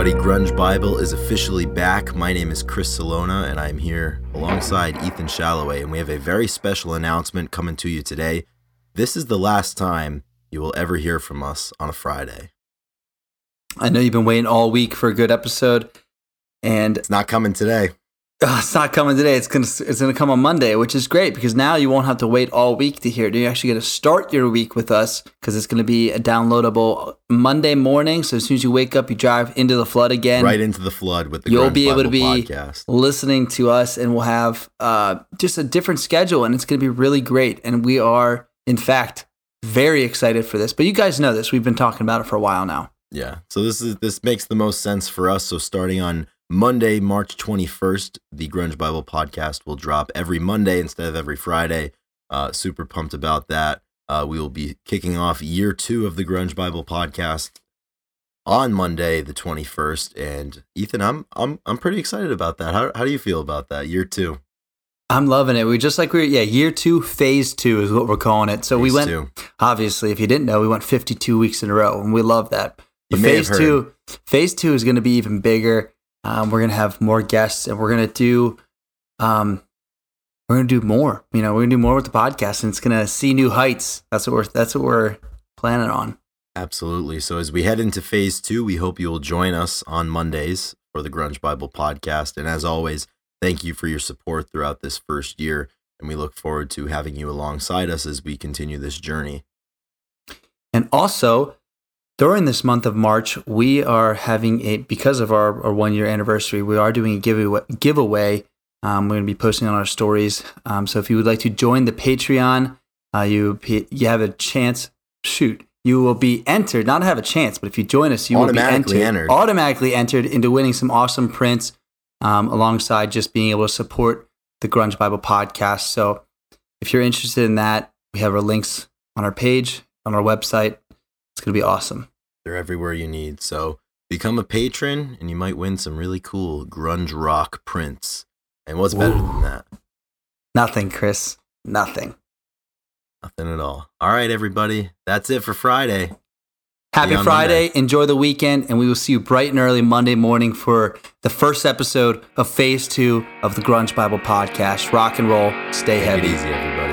Grunge Bible is officially back. My name is Chris Salona, and I'm here alongside Ethan Shalloway, and we have a very special announcement coming to you today. This is the last time you will ever hear from us on a Friday. I know you've been waiting all week for a good episode, and It's not coming today. Uh, it's not coming today. It's gonna it's gonna come on Monday, which is great because now you won't have to wait all week to hear it. You're actually gonna start your week with us because it's gonna be a downloadable Monday morning. So as soon as you wake up, you drive into the flood again. right into the flood with the You'll be able to be podcast. listening to us, and we'll have uh, just a different schedule, and it's gonna be really great. And we are, in fact, very excited for this. But you guys know this. We've been talking about it for a while now. Yeah. So this is this makes the most sense for us. So starting on Monday, March 21st, the Grunge Bible podcast will drop every Monday instead of every Friday. Uh, super pumped about that. Uh, we will be kicking off year two of the Grunge Bible podcast on Monday, the 21st. And Ethan, I'm I'm I'm pretty excited about that. How how do you feel about that? Year two. I'm loving it. We just like we are yeah, year two, phase two is what we're calling it. So we went two. obviously, if you didn't know, we went 52 weeks in a row, and we love that. But phase two, phase two is going to be even bigger. Um, we're going to have more guests, and we're going to do, um, we're to do more. You know, we're going to do more with the podcast, and it's going to see new heights. That's what we're that's what we're planning on. Absolutely. So as we head into phase two, we hope you will join us on Mondays for the Grunge Bible podcast. And as always, thank you for your support throughout this first year. And we look forward to having you alongside us as we continue this journey. And also, during this month of March, we are having a because of our, our one year anniversary, we are doing a giveaway. giveaway. Um, we're going to be posting on our stories. Um, so if you would like to join the Patreon, uh, you you have a chance. Shoot, you will be entered. Not have a chance, but if you join us, you will be Automatically entered, entered. automatically entered into winning some awesome prints, um, alongside just being able to support the Grunge Bible podcast. So if you're interested in that, we have our links on our page on our website. It's going to be awesome. They're everywhere you need. So become a patron and you might win some really cool grunge rock prints. And what's better than that? Nothing, Chris. Nothing. Nothing at all. All right, everybody. That's it for Friday. Happy See you on Friday. Monday. Enjoy the weekend. And we will see you bright and early Monday morning for the first episode of phase two of the Grunge Bible podcast. Rock and roll. Stay Take heavy. it easy, everybody.